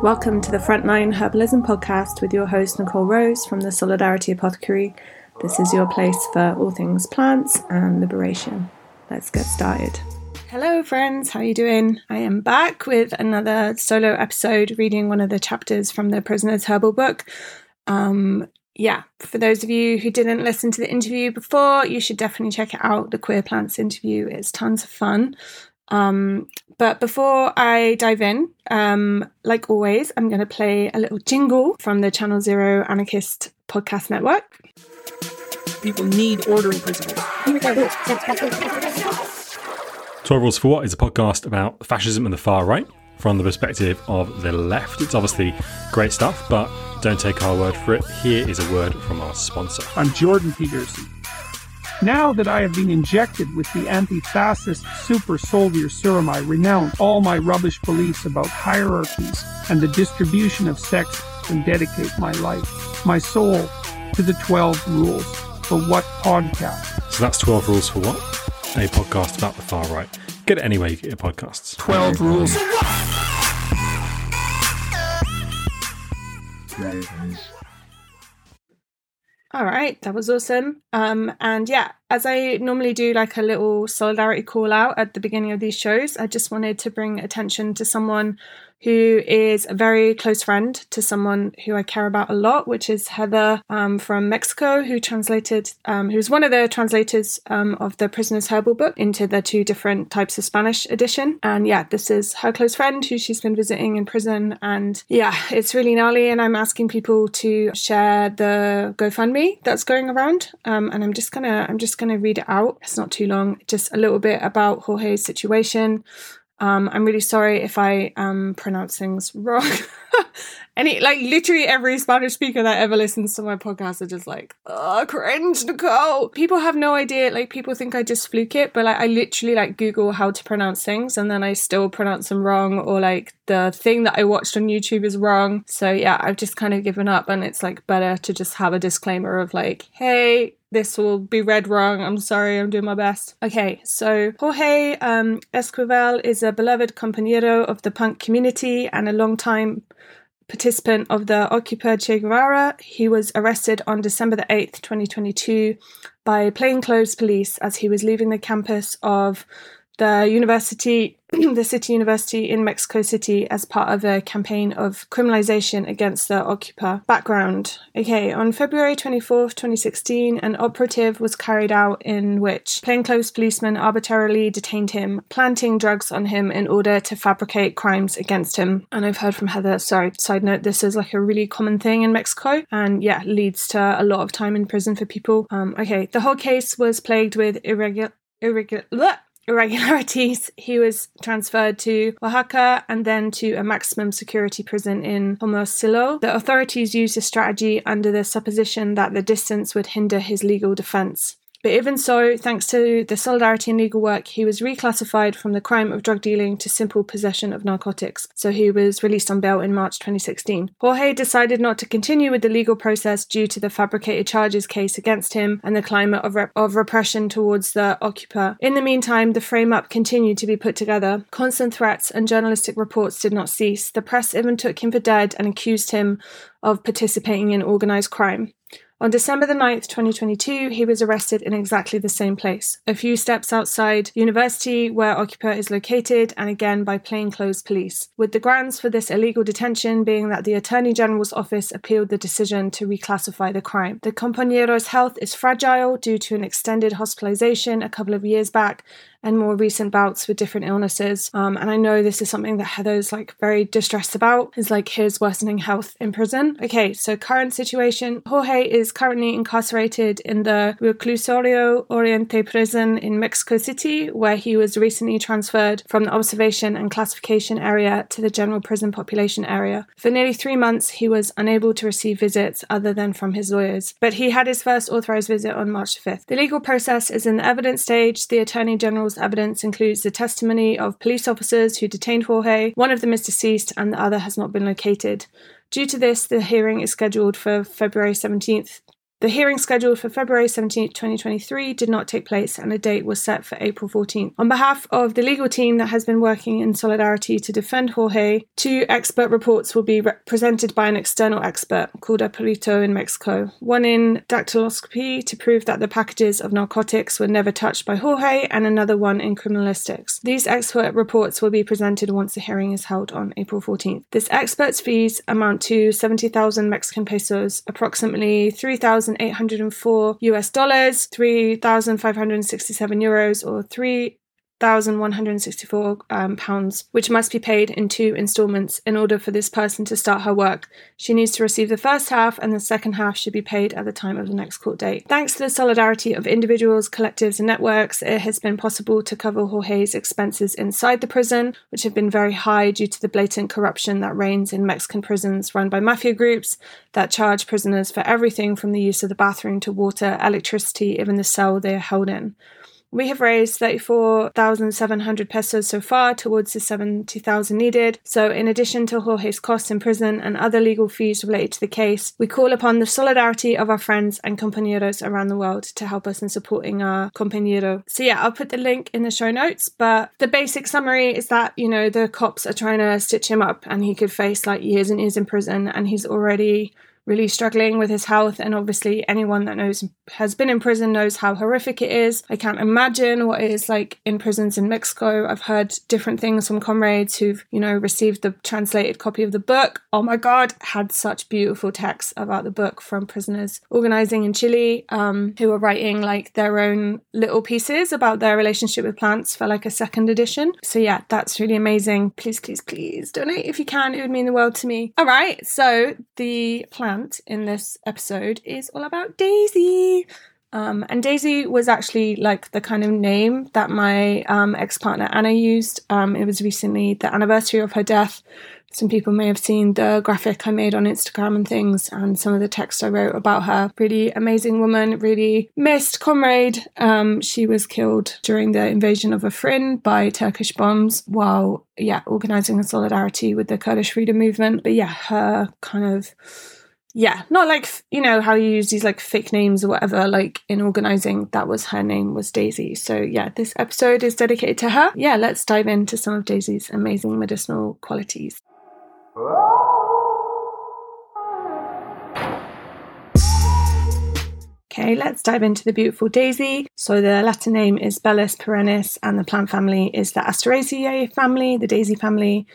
Welcome to the Frontline Herbalism podcast with your host, Nicole Rose from the Solidarity Apothecary. This is your place for all things plants and liberation. Let's get started. Hello, friends. How are you doing? I am back with another solo episode reading one of the chapters from the Prisoner's Herbal book. Um, yeah, for those of you who didn't listen to the interview before, you should definitely check it out. The Queer Plants interview is tons of fun. Um, but before I dive in, um, like always, I'm going to play a little jingle from the Channel Zero Anarchist Podcast Network. People need ordering principles. 12 Rules for What is a podcast about fascism and the far right from the perspective of the left. It's obviously great stuff, but don't take our word for it. Here is a word from our sponsor. I'm Jordan Peterson. Now that I have been injected with the anti-fascist super soldier serum, I renounce all my rubbish beliefs about hierarchies and the distribution of sex and dedicate my life, my soul, to the 12 rules for what podcast. So that's 12 Rules for What? A podcast about the far right. Get it anywhere you get your podcasts. 12 rules. All right, that was awesome. Um, and yeah, as I normally do, like a little solidarity call out at the beginning of these shows, I just wanted to bring attention to someone who is a very close friend to someone who I care about a lot, which is Heather um, from Mexico, who translated, um, who's one of the translators um, of the Prisoner's Herbal book into the two different types of Spanish edition. And yeah, this is her close friend who she's been visiting in prison. And yeah, it's really gnarly. And I'm asking people to share the GoFundMe that's going around. Um, and I'm just gonna, I'm just gonna read it out. It's not too long. Just a little bit about Jorge's situation. Um, I'm really sorry if I um, pronounce things wrong. Any, like, literally every Spanish speaker that ever listens to my podcast are just like, oh, cringe, Nicole. People have no idea. Like, people think I just fluke it, but like, I literally like Google how to pronounce things and then I still pronounce them wrong, or like the thing that I watched on YouTube is wrong. So, yeah, I've just kind of given up, and it's like better to just have a disclaimer of like, hey, this will be read wrong. I'm sorry, I'm doing my best. Okay, so Jorge um, Esquivel is a beloved compañero of the punk community and a long-time participant of the Occupy Che Guevara. He was arrested on December the 8th, 2022, by plainclothes police as he was leaving the campus of the university, the city university in Mexico City, as part of a campaign of criminalization against the Occupy. Background Okay, on February 24th, 2016, an operative was carried out in which plainclothes policemen arbitrarily detained him, planting drugs on him in order to fabricate crimes against him. And I've heard from Heather, sorry, side note, this is like a really common thing in Mexico, and yeah, leads to a lot of time in prison for people. Um, okay, the whole case was plagued with irregular. Irregular, irregularities, he was transferred to Oaxaca and then to a maximum security prison in Hermosillo. The authorities used a strategy under the supposition that the distance would hinder his legal defense. But even so, thanks to the solidarity and legal work, he was reclassified from the crime of drug dealing to simple possession of narcotics. So he was released on bail in March 2016. Jorge decided not to continue with the legal process due to the fabricated charges case against him and the climate of, rep- of repression towards the occupier. In the meantime, the frame up continued to be put together. Constant threats and journalistic reports did not cease. The press even took him for dead and accused him of participating in organized crime. On December the 9th, 2022, he was arrested in exactly the same place, a few steps outside university where Occupy is located, and again by plainclothes police, with the grounds for this illegal detention being that the Attorney General's office appealed the decision to reclassify the crime. The compañero's health is fragile due to an extended hospitalization a couple of years back and more recent bouts with different illnesses. Um, and I know this is something that Heather's like very distressed about, is like his worsening health in prison. Okay, so current situation Jorge is currently incarcerated in the Reclusorio Oriente prison in Mexico City, where he was recently transferred from the observation and classification area to the general prison population area. For nearly three months, he was unable to receive visits other than from his lawyers, but he had his first authorized visit on March 5th. The legal process is in the evidence stage. The Attorney General's evidence includes the testimony of police officers who detained Jorge. One of them is deceased and the other has not been located. Due to this, the hearing is scheduled for February 17th The hearing scheduled for February 17, 2023 did not take place and a date was set for April 14th. On behalf of the legal team that has been working in solidarity to defend Jorge, two expert reports will be re- presented by an external expert called a perito in Mexico. One in dactyloscopy to prove that the packages of narcotics were never touched by Jorge and another one in criminalistics. These expert reports will be presented once the hearing is held on April 14th. This expert's fees amount to 70,000 Mexican pesos, approximately 3,000 1,804 US dollars, 3,567 euros, or 3 1,164 um, pounds, which must be paid in two installments in order for this person to start her work. She needs to receive the first half, and the second half should be paid at the time of the next court date. Thanks to the solidarity of individuals, collectives, and networks, it has been possible to cover Jorge's expenses inside the prison, which have been very high due to the blatant corruption that reigns in Mexican prisons run by mafia groups that charge prisoners for everything from the use of the bathroom to water, electricity, even the cell they are held in. We have raised 34,700 pesos so far towards the 70,000 needed. So, in addition to Jorge's costs in prison and other legal fees related to the case, we call upon the solidarity of our friends and compañeros around the world to help us in supporting our compañero. So, yeah, I'll put the link in the show notes. But the basic summary is that, you know, the cops are trying to stitch him up and he could face like years and years in prison and he's already really struggling with his health. And obviously, anyone that knows has been in prison knows how horrific it is. I can't imagine what it is like in prisons in Mexico. I've heard different things from comrades who've, you know, received the translated copy of the book. Oh my God, had such beautiful texts about the book from prisoners organizing in Chile um, who were writing like their own little pieces about their relationship with plants for like a second edition. So, yeah, that's really amazing. Please, please, please donate if you can. It would mean the world to me. All right. So, the plan in this episode is all about Daisy. Um, and Daisy was actually like the kind of name that my um, ex partner Anna used. Um, it was recently the anniversary of her death. Some people may have seen the graphic I made on Instagram and things, and some of the text I wrote about her. Really amazing woman, really missed comrade. Um, she was killed during the invasion of Afrin by Turkish bombs while, yeah, organizing a solidarity with the Kurdish freedom movement. But yeah, her kind of yeah, not like you know how you use these like fake names or whatever. Like in organizing, that was her name was Daisy. So yeah, this episode is dedicated to her. Yeah, let's dive into some of Daisy's amazing medicinal qualities. Okay, let's dive into the beautiful daisy. So the Latin name is Bellis perennis, and the plant family is the Asteraceae family, the daisy family.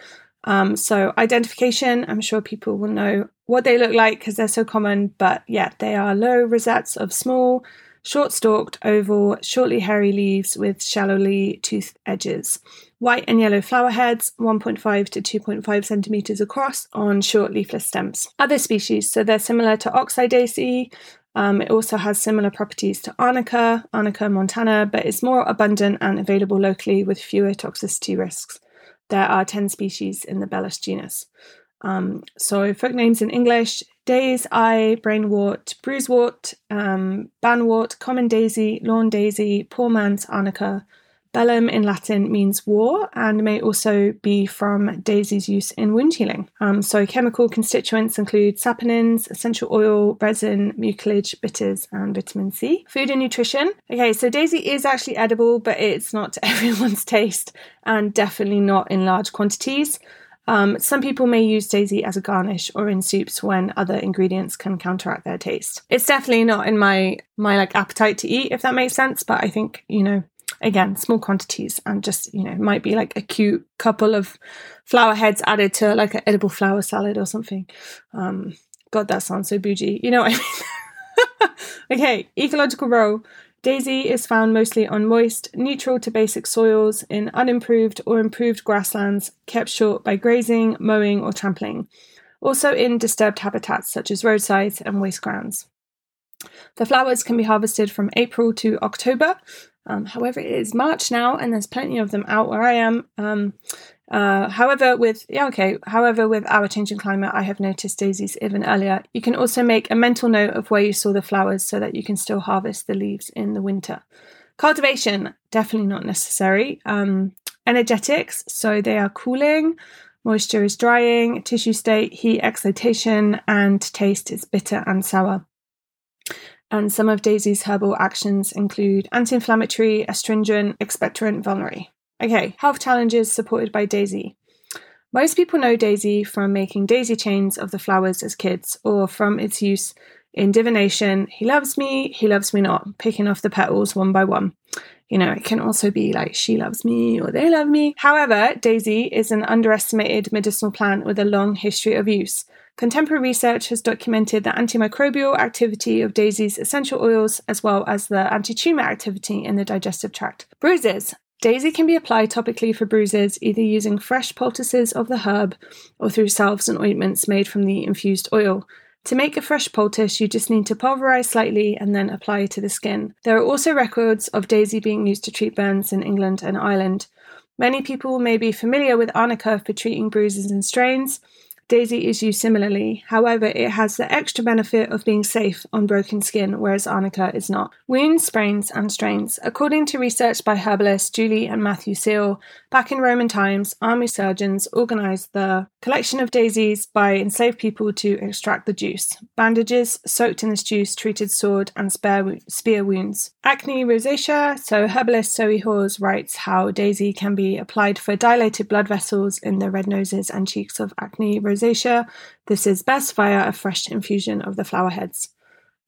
Um, so identification, I'm sure people will know what they look like because they're so common, but yeah, they are low rosettes of small, short stalked, oval, shortly hairy leaves with shallowly toothed edges. White and yellow flower heads, 1.5 to 2.5 centimeters across, on short leafless stems. Other species, so they're similar to oxeye daisy. Um, it also has similar properties to Arnica, Arnica montana, but it's more abundant and available locally with fewer toxicity risks. There are 10 species in the Bellis genus. Um, so folk names in English: day's eye, brainwort, bruisewort, um, banwort, common daisy, lawn daisy, poor man's arnica. Bellum in Latin means war and may also be from daisy's use in wound healing. Um, so, chemical constituents include saponins, essential oil, resin, mucilage, bitters, and vitamin C. Food and nutrition. Okay, so daisy is actually edible, but it's not to everyone's taste and definitely not in large quantities. Um, some people may use daisy as a garnish or in soups when other ingredients can counteract their taste. It's definitely not in my my like appetite to eat, if that makes sense. But I think you know, again, small quantities and just you know, might be like a cute couple of flower heads added to like an edible flower salad or something. Um, God, that sounds so bougie. You know what I mean? okay, ecological role. Daisy is found mostly on moist, neutral to basic soils in unimproved or improved grasslands kept short by grazing, mowing, or trampling. Also in disturbed habitats such as roadsides and waste grounds. The flowers can be harvested from April to October. Um, however, it is March now, and there's plenty of them out where I am. Um, uh, however, with yeah, okay. However, with our changing climate, I have noticed daisies even earlier. You can also make a mental note of where you saw the flowers, so that you can still harvest the leaves in the winter. Cultivation definitely not necessary. Um, energetics, so they are cooling. Moisture is drying. Tissue state, heat excitation, and taste is bitter and sour. And some of Daisy's herbal actions include anti inflammatory, astringent, expectorant, vulnerary. Okay, health challenges supported by Daisy. Most people know Daisy from making daisy chains of the flowers as kids, or from its use in divination. He loves me, he loves me not, picking off the petals one by one. You know, it can also be like she loves me or they love me. However, daisy is an underestimated medicinal plant with a long history of use. Contemporary research has documented the antimicrobial activity of daisy's essential oils as well as the anti tumor activity in the digestive tract. Bruises. Daisy can be applied topically for bruises either using fresh poultices of the herb or through salves and ointments made from the infused oil. To make a fresh poultice, you just need to pulverize slightly and then apply to the skin. There are also records of daisy being used to treat burns in England and Ireland. Many people may be familiar with arnica for treating bruises and strains, Daisy is used similarly, however, it has the extra benefit of being safe on broken skin, whereas arnica is not. Wounds, sprains, and strains. According to research by herbalists Julie and Matthew Seal, back in Roman times, army surgeons organized the collection of daisies by enslaved people to extract the juice. Bandages soaked in this juice treated sword and spear wounds. Acne rosacea, so herbalist Zoe Hawes writes how daisy can be applied for dilated blood vessels in the red noses and cheeks of acne rosacea rosacea. This is best via a fresh infusion of the flower heads.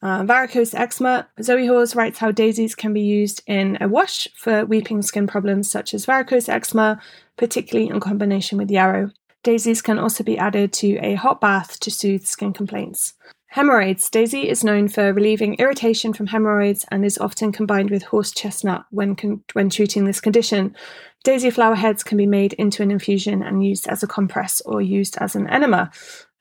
Uh, varicose eczema. Zoe Hawes writes how daisies can be used in a wash for weeping skin problems such as varicose eczema, particularly in combination with yarrow. Daisies can also be added to a hot bath to soothe skin complaints. Hemorrhoids. Daisy is known for relieving irritation from hemorrhoids and is often combined with horse chestnut when, con- when treating this condition. Daisy flower heads can be made into an infusion and used as a compress or used as an enema.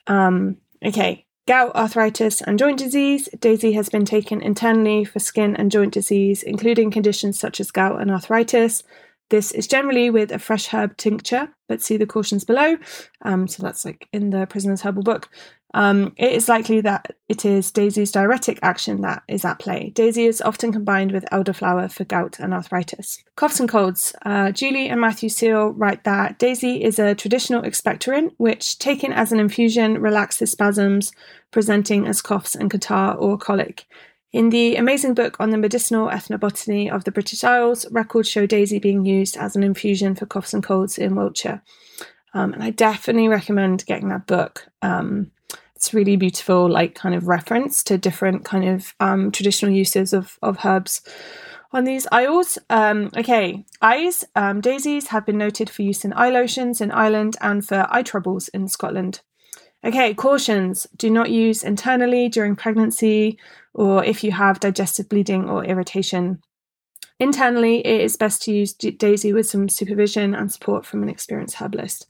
Um, okay, gout, arthritis, and joint disease. Daisy has been taken internally for skin and joint disease, including conditions such as gout and arthritis. This is generally with a fresh herb tincture, but see the cautions below. Um, so that's like in the Prisoner's Herbal Book. Um, it is likely that it is Daisy's diuretic action that is at play. Daisy is often combined with elderflower for gout and arthritis. Coughs and colds. Uh, Julie and Matthew Seal write that Daisy is a traditional expectorant, which, taken as an infusion, relaxes spasms presenting as coughs and catarrh or colic. In the amazing book on the medicinal ethnobotany of the British Isles, records show daisy being used as an infusion for coughs and colds in Wiltshire. Um, and I definitely recommend getting that book. Um, it's really beautiful, like kind of reference to different kind of um, traditional uses of, of herbs on these isles. Um, okay, eyes. Um, daisies have been noted for use in eye lotions in Ireland and for eye troubles in Scotland. Okay, cautions do not use internally during pregnancy or if you have digestive bleeding or irritation. Internally, it is best to use Daisy with some supervision and support from an experienced herbalist.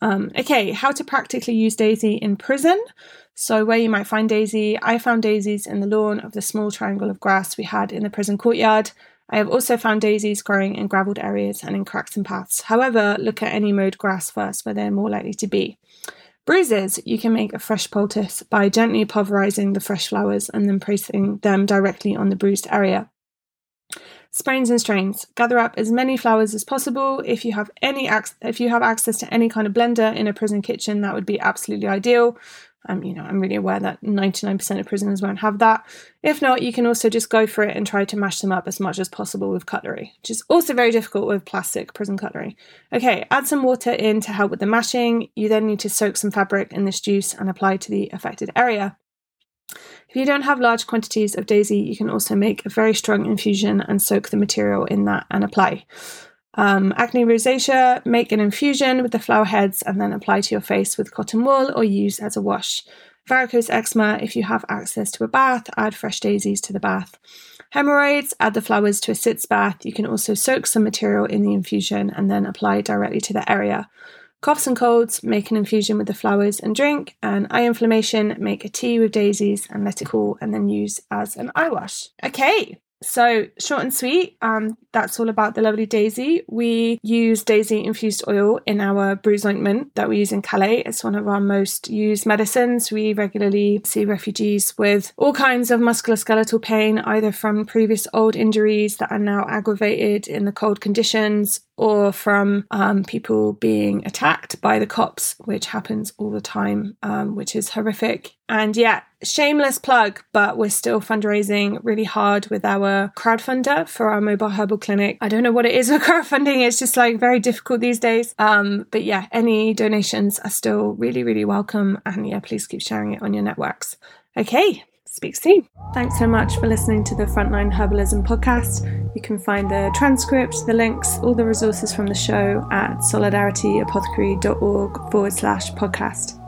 Um, okay, how to practically use Daisy in prison. So, where you might find Daisy, I found daisies in the lawn of the small triangle of grass we had in the prison courtyard. I have also found daisies growing in gravelled areas and in cracks and paths. However, look at any mowed grass first, where they're more likely to be. Bruises, you can make a fresh poultice by gently pulverizing the fresh flowers and then placing them directly on the bruised area. Sprains and strains. Gather up as many flowers as possible. If you have any ac- if you have access to any kind of blender in a prison kitchen, that would be absolutely ideal. Um, you know, I'm really aware that 99% of prisoners won't have that. If not, you can also just go for it and try to mash them up as much as possible with cutlery, which is also very difficult with plastic prison cutlery. Okay, add some water in to help with the mashing. You then need to soak some fabric in this juice and apply to the affected area. If you don't have large quantities of daisy, you can also make a very strong infusion and soak the material in that and apply. Um, acne rosacea, make an infusion with the flower heads and then apply to your face with cotton wool or use as a wash. Varicose eczema, if you have access to a bath, add fresh daisies to the bath. Hemorrhoids, add the flowers to a sitz bath. You can also soak some material in the infusion and then apply directly to the area. Coughs and colds, make an infusion with the flowers and drink. And eye inflammation, make a tea with daisies and let it cool and then use as an eye wash. Okay, so short and sweet, um, that's all about the lovely Daisy. We use Daisy infused oil in our bruise ointment that we use in Calais. It's one of our most used medicines. We regularly see refugees with all kinds of musculoskeletal pain, either from previous old injuries that are now aggravated in the cold conditions, or from um, people being attacked by the cops, which happens all the time, um, which is horrific. And yeah, shameless plug, but we're still fundraising really hard with our crowdfunder for our mobile herbal clinic. I don't know what it is with crowdfunding, it's just like very difficult these days. Um, but yeah, any donations are still really, really welcome. And yeah, please keep sharing it on your networks. Okay, speak soon. Thanks so much for listening to the Frontline Herbalism podcast. You can find the transcript, the links, all the resources from the show at solidarityapothecary.org forward slash podcast.